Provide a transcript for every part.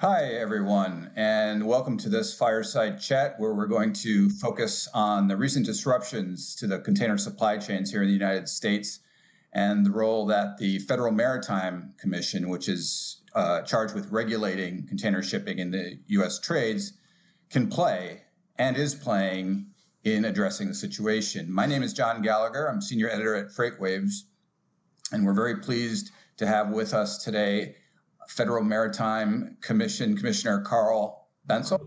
Hi, everyone, and welcome to this fireside chat where we're going to focus on the recent disruptions to the container supply chains here in the United States and the role that the Federal Maritime Commission, which is uh, charged with regulating container shipping in the U.S. trades, can play and is playing in addressing the situation. My name is John Gallagher. I'm senior editor at FreightWaves, and we're very pleased to have with us today Federal Maritime Commission Commissioner Carl Bentzel.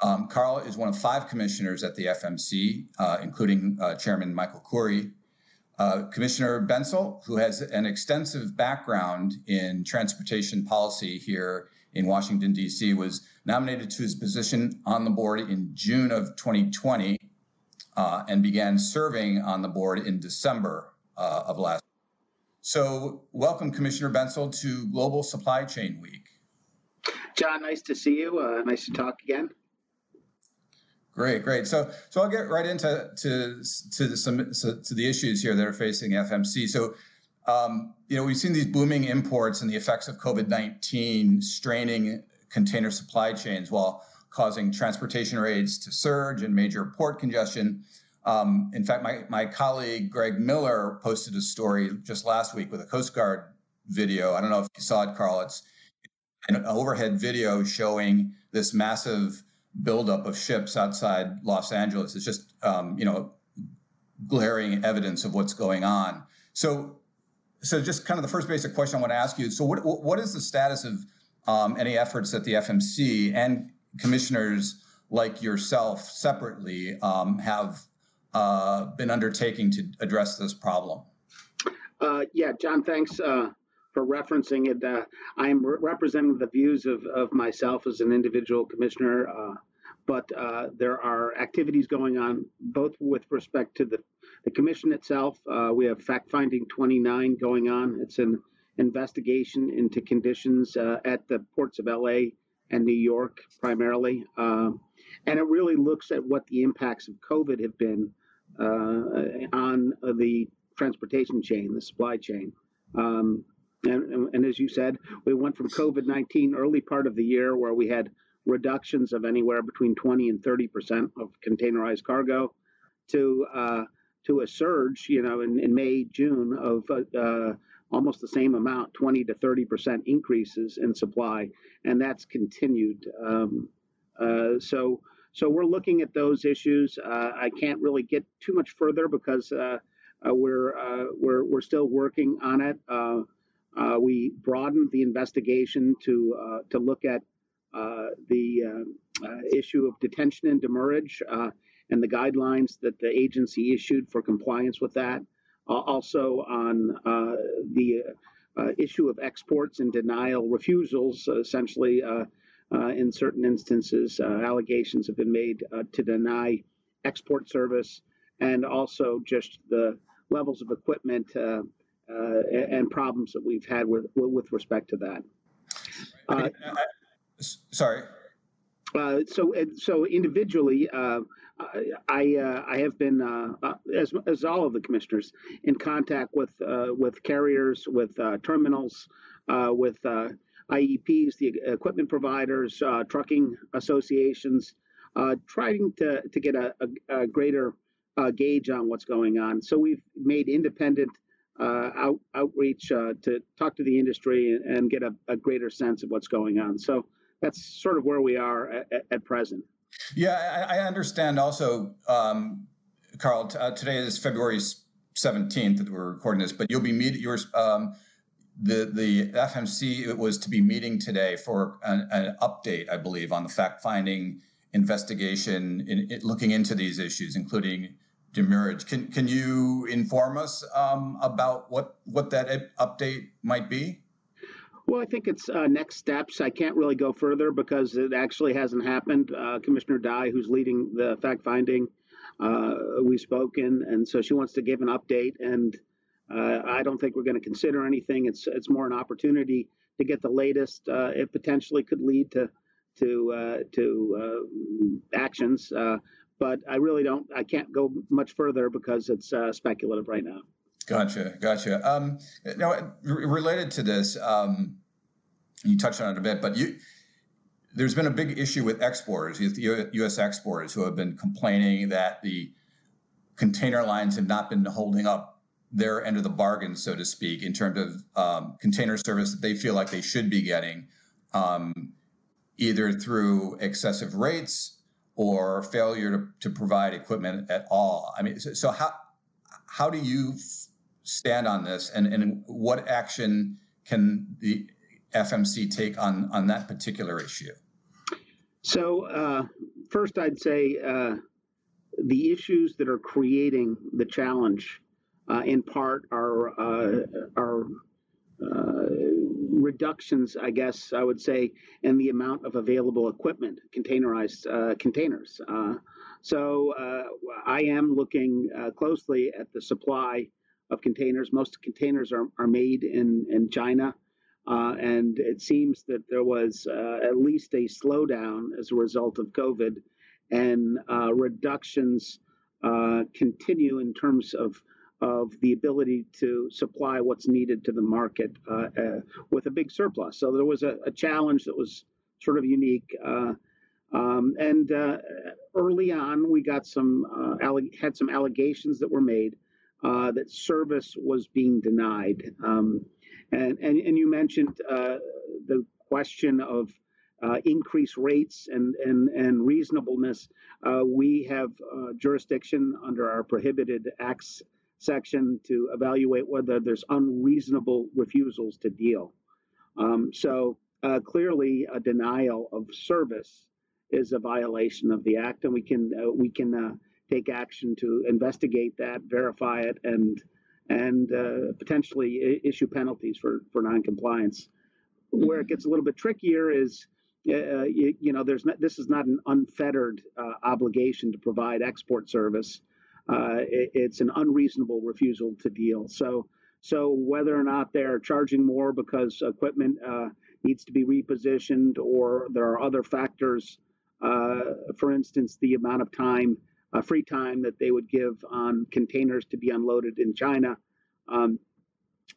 Um, Carl is one of five commissioners at the FMC, uh, including uh, Chairman Michael Khouri. Uh, Commissioner Bentzel, who has an extensive background in transportation policy here in Washington, D.C., was nominated to his position on the board in June of 2020 uh, and began serving on the board in December uh, of last so, welcome, Commissioner Bentzel, to Global Supply Chain Week. John, nice to see you. Uh, nice to talk again. Great, great. So, so I'll get right into to to the, some to the issues here that are facing FMC. So, um, you know, we've seen these booming imports and the effects of COVID nineteen straining container supply chains while causing transportation rates to surge and major port congestion. Um, in fact, my, my colleague Greg Miller posted a story just last week with a Coast Guard video. I don't know if you saw it, Carl. It's an overhead video showing this massive buildup of ships outside Los Angeles. It's just, um, you know, glaring evidence of what's going on. So, so just kind of the first basic question I want to ask you. So, what what is the status of um, any efforts that the FMC and commissioners like yourself separately um, have uh, been undertaking to address this problem? Uh, yeah, John, thanks uh, for referencing it. Uh, I'm re- representing the views of, of myself as an individual commissioner, uh, but there are activities going on both with respect to the, the commission itself. we have fact finding 29 going on. It's an investigation into conditions at the ports of LA and New York primarily. Um, and it really looks at what the impacts of COVID have been on the transportation chain, the supply chain. Um, and, and, as you said, we went from COVID 19 early part of the year where we had reductions of anywhere between 20 and 30 percent of containerized cargo to uh, to a surge, you know, in, in May, June of uh, uh almost the same amount, 20 to 30 percent increases in supply, and that's continued. Um, uh, so so we're looking at those issues. Uh, I can't really get too much further because uh, uh, we're, uh, we're, we're still working on it. Uh, uh, we broadened the investigation to, to look at the issue of detention and demurrage and the guidelines that the agency issued for compliance with that. also on the issue of exports and denial refusals, essentially uh, in certain instances, uh, allegations have been made uh, to deny export service and also just the levels of equipment and problems that we've had with, with respect to that. sorry. Uh, so, so individually, uh, I uh, I have been as as all of the commissioners in contact with with carriers, with terminals, with IEPs, the equipment providers, uh, trucking associations, uh, trying to, to get a, a, a greater uh, gauge on what's going on. So we've made independent uh, out, outreach uh, to talk to the industry and, and get a, a, greater sense of what's going on. So that's sort of where we are at, at present. Yeah, I, I understand also, um, Carl, t- uh, today is February 17th that we're recording this, but you'll be meeting, you're um, the the FMC it was to be meeting today for an, an update, I believe, on the fact finding investigation in, in, looking into these issues, including demurrage. Can can you inform us um, about what what that update might be? Well, I think it's uh, next steps. I can't really go further because it actually hasn't happened. Uh, Commissioner Dye, who's leading the fact finding, uh, we've spoken, and so she wants to give an update and uh, I don't think we're going to consider anything. It's it's more an opportunity to get the latest. Uh, it potentially could lead to to uh, to uh, actions, uh, but I really don't. I can't go much further because it's uh, speculative right now. Gotcha, gotcha. Um, now, related to this, um, you touched on it a bit, but you there's been a big issue with exporters, U.S. exporters, who have been complaining that the container lines have not been holding up their end of the bargain, so to speak, in terms of um, container service that they feel like they should be getting, um, either through excessive rates or failure to, to provide equipment at all. I mean, so, so how how do you stand on this, and, and what action can the FMC take on on that particular issue? So uh, first, I'd say uh, the issues that are creating the challenge, in part, are uh, are uh, reductions, I guess I would say, in the amount of available equipment, containerized uh, containers. so I am looking closely at the supply of containers. Most containers are, are made in, in China. Uh, and it seems that there was uh, at least a slowdown as a result of COVID, and uh, reductions uh, continue in terms of of the ability to supply what's needed to the market uh, uh, with a big surplus. So there was a, a challenge that was sort of unique. Um, and early on, we got some had some allegations that were made that service was being denied. Um, and, and, and you mentioned uh, the question of uh, increased rates and, and, and reasonableness. Uh, we have uh, jurisdiction under our prohibited acts section to evaluate whether there's unreasonable refusals to deal. Um, so uh, clearly, a denial of service is a violation of the act, and we can uh, we can take action to investigate that, verify it, and and uh, potentially issue penalties for, for noncompliance. Where it gets a little bit trickier is, uh, you, you, know, there's not, this is not an unfettered uh, obligation to provide export service. Uh, it, it's an unreasonable refusal to deal. So, so whether or not they're charging more because equipment uh, needs to be repositioned, or there are other factors, uh, for instance, the amount of time free time that they would give on containers to be unloaded in China. Um,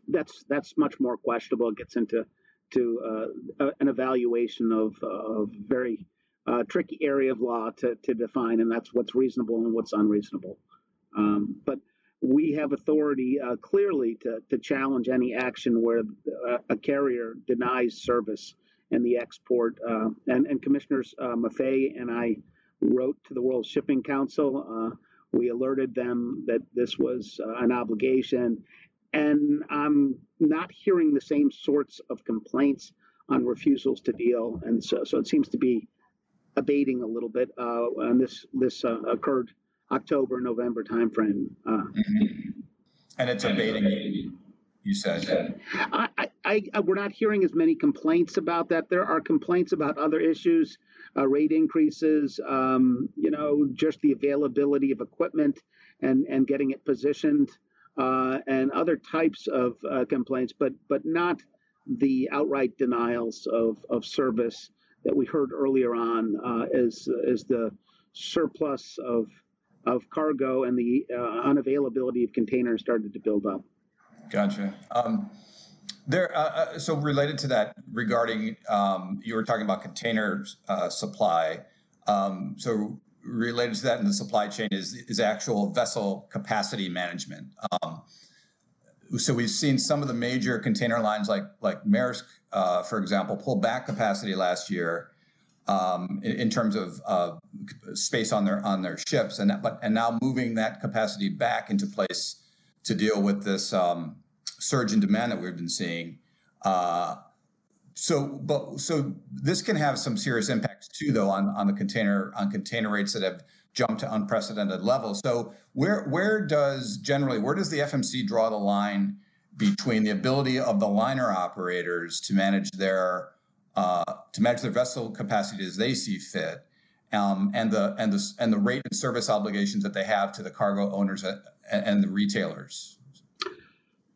that's that's much more questionable. It gets into to uh, an evaluation of, a very uh, tricky area of law to, to define, and that's what's reasonable and what's unreasonable. Um, but we have authority uh, clearly to, to challenge any action where uh, a carrier denies service in the export. Uh, and, and Commissioners uh, Maffei and I wrote to the World Shipping Council. Uh, we alerted them that this was uh, an obligation, and I'm not hearing the same sorts of complaints on refusals to deal, and so so it seems to be abating a little bit. Uh, and this this occurred October November timeframe. Uh, mm-hmm. And it's abating. You said. I, I, I, we're not hearing as many complaints about that. There are complaints about other issues uh, rate increases, um, you know, just the availability of equipment and, and getting it positioned, uh, and other types of uh, complaints, but but not the outright denials of, of service that we heard earlier on uh, as as the surplus of of cargo and the uh, unavailability of containers started to build up. Gotcha. Um, there, uh, uh, so related to that, regarding um, you were talking about container uh, supply. Um, so related to that in the supply chain is is actual vessel capacity management. Um, so we've seen some of the major container lines, like like Maersk, uh, for example, pull back capacity last year um, in, in, terms of uh, space on their on their ships, and but and now moving that capacity back into place to deal with this um, surge in demand that we've been seeing. Uh, so, but so this can have some serious impacts too, though, on on the container on container rates that have jumped to unprecedented levels. So, where where does generally where does the FMC draw the line between the ability of the liner operators to manage their uh, to manage their vessel capacity as they see fit, um, and the and the and the rate and service obligations that they have to the cargo owners and, and the retailers?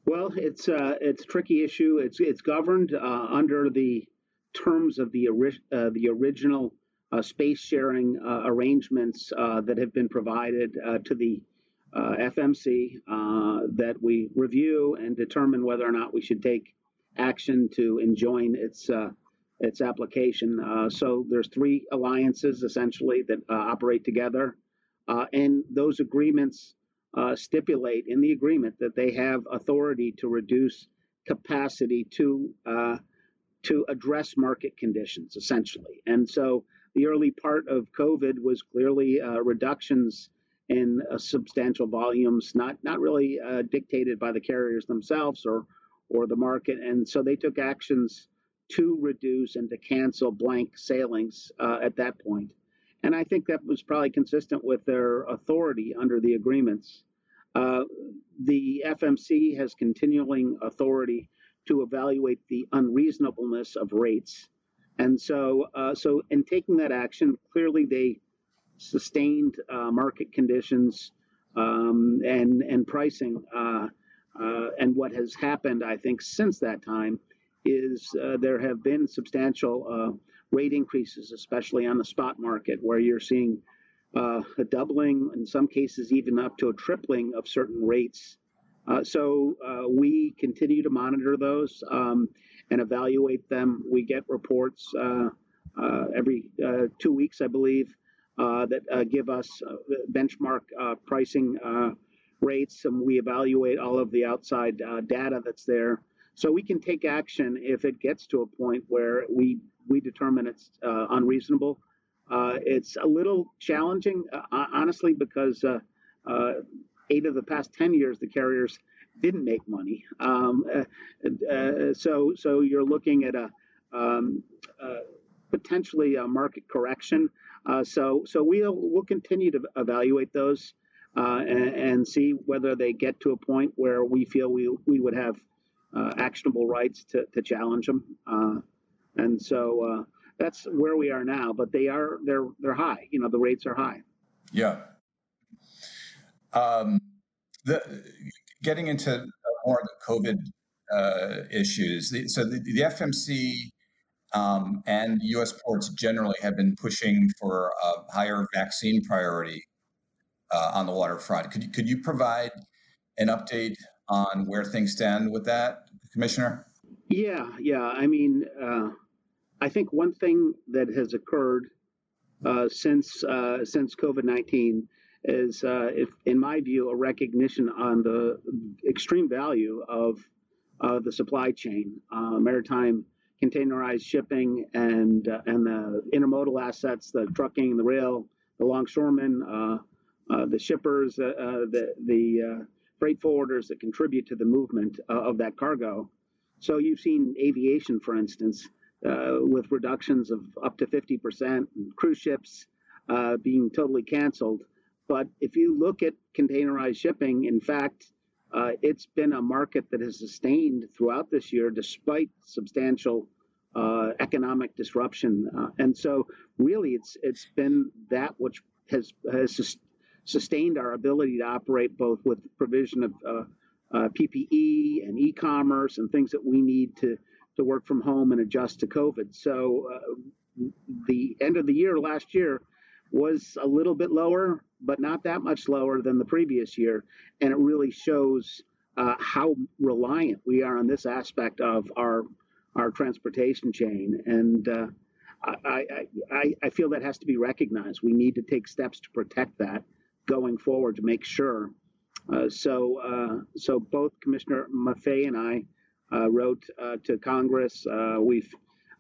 Well, it's uh, it's a tricky issue. It's it's governed uh, under the terms of the ori- uh, the original uh, space sharing uh, arrangements uh, that have been provided to the FMC that we review and determine whether or not we should take action to enjoin its its application. Uh, so there's three alliances essentially that uh, operate together, uh, and those agreements uh, stipulate in the agreement that they have authority to reduce capacity to uh, to address market conditions essentially. And so the early part of COVID was clearly uh, reductions in substantial volumes, not not really dictated by the carriers themselves or or the market, and so they took actions to reduce and to cancel blank sailings uh, at that point. And I think that was probably consistent with their authority under the agreements. Uh, the FMC has continuing authority to evaluate the unreasonableness of rates. And so, uh, so in taking that action, clearly they sustained uh, market conditions um, and and pricing. Uh, uh, and what has happened, I think, since that time is uh, there have been substantial uh, rate increases, especially on the spot market, where you're seeing uh, a doubling, in some cases, even up to a tripling of certain rates. Uh, so uh, we continue to monitor those um, and evaluate them. We get reports uh, every two weeks, I believe, that give us benchmark pricing rates, and we evaluate all of the outside data that's there so we can take action if it gets to a point where we we determine it's uh, unreasonable. Uh, it's a little challenging, uh, honestly, because uh, uh, eight of the past ten years the carriers didn't make money. Um, uh, so so you're looking at a um, potentially a market correction. so so we'll we'll continue to evaluate those. And, and see whether they get to a point where we feel we, we would have uh, actionable rights to, to challenge them. Uh, and so uh, that's where we are now. But they are they're they're high. You know, the rates are high. Yeah. Um, the getting into more of the COVID uh, issues. So the, the FMC um, and U.S. ports generally have been pushing for a higher vaccine priority uh, on the waterfront. Could you, could you provide an update on where things stand with that, Commissioner? Yeah, yeah. I mean, uh, I think one thing that has occurred uh, since uh, since COVID nineteen is, uh, if in my view, a recognition on the extreme value of the supply chain, uh, maritime containerized shipping, and uh, and the intermodal assets, the trucking, the rail, the longshoremen, the shippers, the the freight forwarders that contribute to the movement uh, of that cargo. So you've seen aviation, for instance, uh, with reductions of up to 50%, cruise ships uh, being totally canceled. But if you look at containerized shipping, in fact, uh, it's been a market that has sustained throughout this year despite substantial uh, economic disruption. Uh, and so, really, it's it's been that which has has sustained our ability to operate both with provision of uh, uh, PPE and e-commerce and things that we need to to work from home and adjust to COVID. So uh, the end of the year last year was a little bit lower, but not that much lower than the previous year, and it really shows uh, how reliant we are on this aspect of our our transportation chain and. Uh, I, I, I, feel that has to be recognized. We need to take steps to protect that going forward to make sure. Uh, so, uh, so both Commissioner Maffei and I uh, wrote uh, to Congress. Uh, we've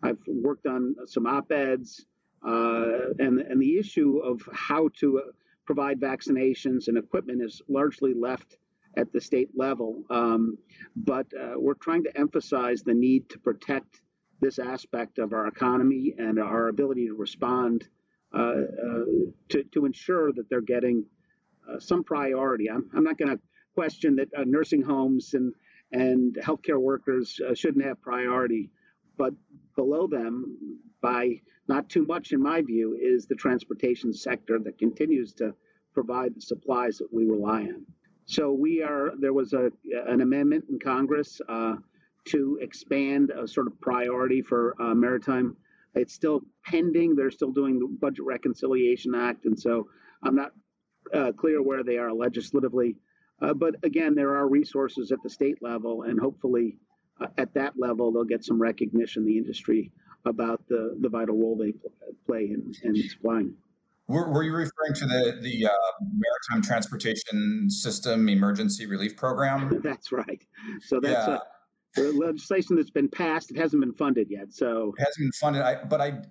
I've worked on some op-eds, uh, and and the issue of how to provide vaccinations and equipment is largely left at the state level. Um, but we're trying to emphasize the need to protect this aspect of our economy and our ability to respond uh, uh, to, to ensure that they're getting uh, some priority. I'm, I'm not going to question that nursing homes and, and healthcare workers shouldn't have priority, but below them, by not too much in my view, is the transportation sector that continues to provide the supplies that we rely on. So we are. There was a an amendment in Congress uh, to expand a sort of priority for uh, maritime it's still pending. They're still doing the Budget Reconciliation Act, and so I'm not uh, clear where they are legislatively. Uh, but again, there are resources at the state level, and hopefully uh, at that level they'll get some recognition. The industry about the, the vital role they play in, in supplying. Were, were you referring to the the uh, Maritime Transportation System Emergency Relief Program? That's right. So that's yeah. Legislation that's been passed. It hasn't been funded yet. So it hasn't been funded. I, but I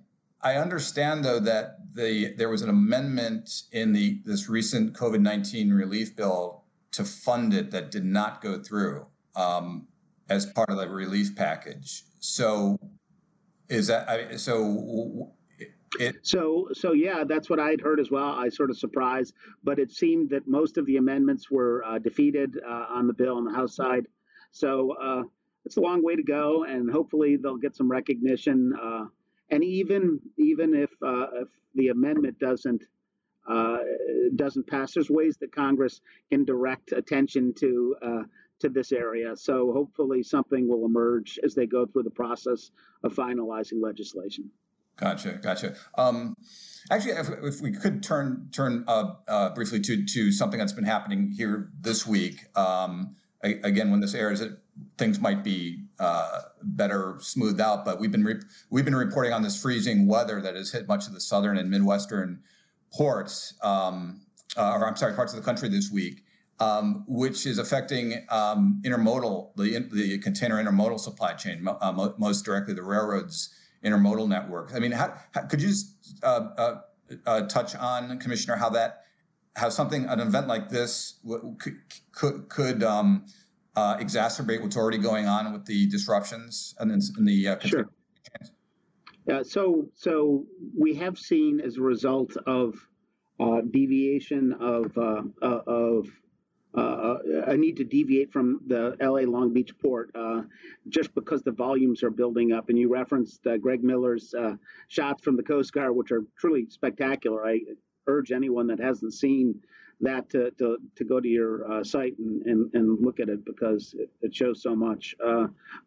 I understand though that the there was an amendment in the this recent COVID nineteen relief bill to fund it that did not go through um, as part of the relief package. So is that so? It, so, so yeah, that's what I had heard as well. I sort of surprised, but it seemed that most of the amendments were uh, defeated uh, on the bill on the House side. So uh, it's a long way to go, and hopefully they'll get some recognition. Uh, and even even if uh, if the amendment doesn't uh, doesn't pass, there's ways that Congress can direct attention to to this area. So hopefully something will emerge as they go through the process of finalizing legislation. Gotcha, gotcha. Um, actually, if, if, we could turn turn uh, uh, briefly to to something that's been happening here this week. Um, again, when this airs, it, things might be uh, better smoothed out. But we've been re- we've been reporting on this freezing weather that has hit much of the southern and midwestern ports, um, uh, or I'm sorry, parts of the country this week. Um, which is affecting um, intermodal, the, the container intermodal supply chain, uh, most directly the railroads intermodal network. I mean, how, how could you uh, uh, uh, touch on, Commissioner, how that, how something, an event like this could could, could um, uh, exacerbate what's already going on with the disruptions and in, in, the uh, sure. Yeah, so so we have seen as a result of uh, deviation of of uh, a need to deviate from the LA Long Beach port uh, just because the volumes are building up. And you referenced uh, Greg Miller's uh, shots from the Coast Guard, which are truly spectacular. I urge anyone that hasn't seen that to, to, to go to your uh, site and, and, and, look at it because it, it shows so much. Uh,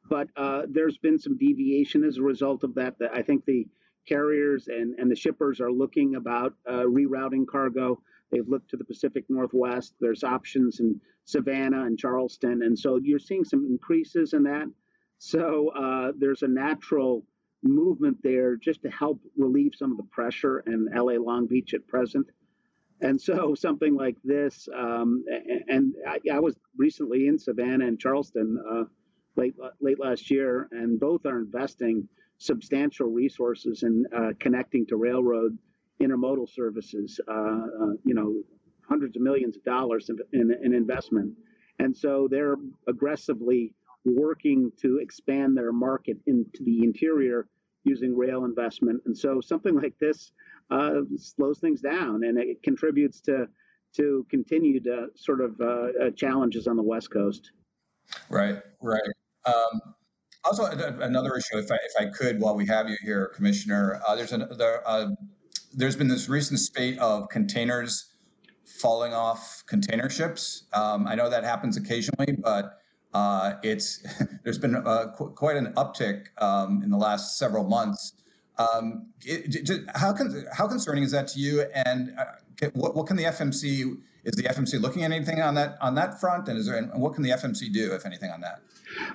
but there's been some deviation as a result of that. I think the carriers and, and the shippers are looking about rerouting cargo. They've looked to the Pacific Northwest. There's options in Savannah and Charleston. And so you're seeing some increases in that. So uh, there's a natural movement there just to help relieve some of the pressure in LA Long Beach at present. And so something like this, um, and I, I, was recently in Savannah and Charleston uh, late late last year, and both are investing substantial resources in uh, connecting to railroad intermodal services, uh, uh, you know, hundreds of millions of dollars in, in, in, investment. And so they're aggressively working to expand their market into the interior using rail investment. And so something like this uh, slows things down and it contributes to to continued uh, sort of uh, uh challenges on the West Coast. Right, right. Um, also, another issue, if I, if I could, while we have you here, Commissioner, uh, there's an, there, there's been this recent spate of containers falling off container ships. Um, I know that happens occasionally, but uh, it's there's been uh, qu- quite an uptick um, in the last several months. Um, it, it, how con- how concerning is that to you? And uh, what, what can the FMC is the FMC looking at anything on that on that front? And is there and what can the FMC do, if anything, on that?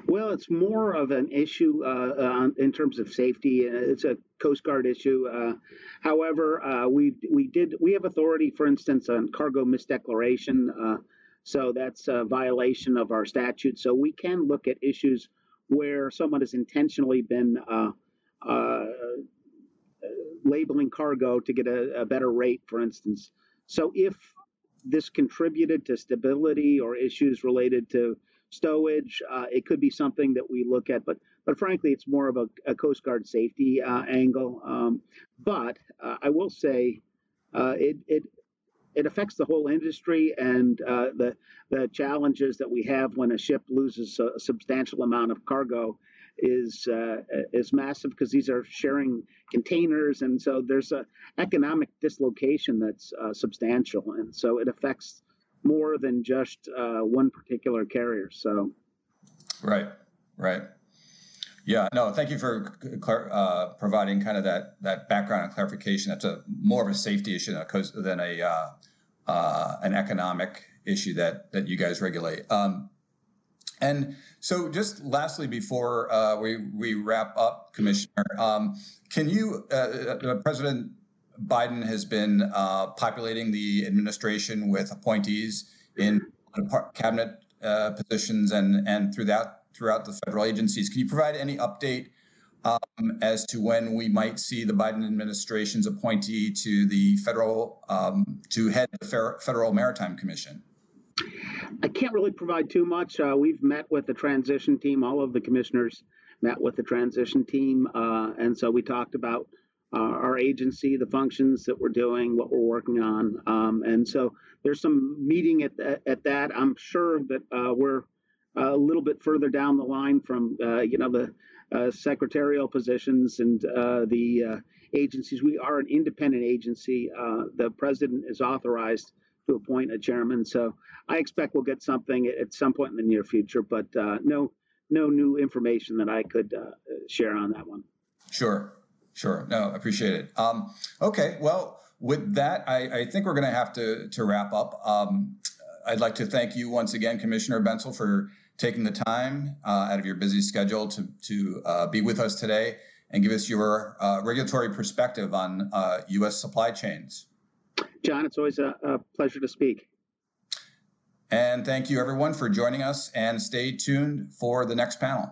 Well, it's more of an issue uh, uh, in terms of safety. It's a Coast Guard issue. Uh, however, uh, we we did we have authority, for instance, on cargo misdeclaration. Uh, so that's a violation of our statute. So we can look at issues where someone has intentionally been uh, labeling cargo to get a, a better rate, for instance. So if this contributed to stability or issues related to stowage. Uh, it could be something that we look at, but but frankly, it's more of a, a Coast Guard safety uh, angle. Um, but uh, I will say uh, it it it affects the whole industry and uh, the the challenges that we have when a ship loses a, substantial amount of cargo is uh, is massive because these are sharing containers, and so there's a economic dislocation that's substantial, and so it affects more than just uh, one particular carrier. So, right, right. Yeah, no, thank you for uh, providing kind of that that background and clarification. That's a more of a safety issue than a uh, uh, an economic issue that that you guys regulate. Um, And so, just lastly, before uh, we we wrap up, Commissioner, um, can you, uh, uh, President Biden has been uh, populating the administration with appointees in cabinet uh, positions and and through that throughout the federal agencies. Can you provide any update um, as to when we might see the Biden administration's appointee to the federal um, to head the Federal Maritime Commission? I can't really provide too much. Uh, we've met with the transition team. All of the commissioners met with the transition team, uh, and so we talked about uh, our agency, the functions that we're doing, what we're working on, um, and so there's some meeting at at that. I'm sure that uh, we're a little bit further down the line from uh, you know the uh, secretarial positions and the agencies. We are an independent agency. the president is authorized to appoint a chairman. So I expect we'll get something at some point in the near future, but uh, no, no new information that I could uh, share on that one. Sure, sure. No, appreciate it. Um, okay, well, with that, I, I think we're going to have to to wrap up. Um, I'd like to thank you once again, Commissioner Bentzel, for taking the time uh, out of your busy schedule to to uh, be with us today and give us your uh, regulatory perspective on U.S. Uh, supply chains. John, it's always a, a pleasure to speak. And thank you, everyone, for joining us. And stay tuned for the next panel.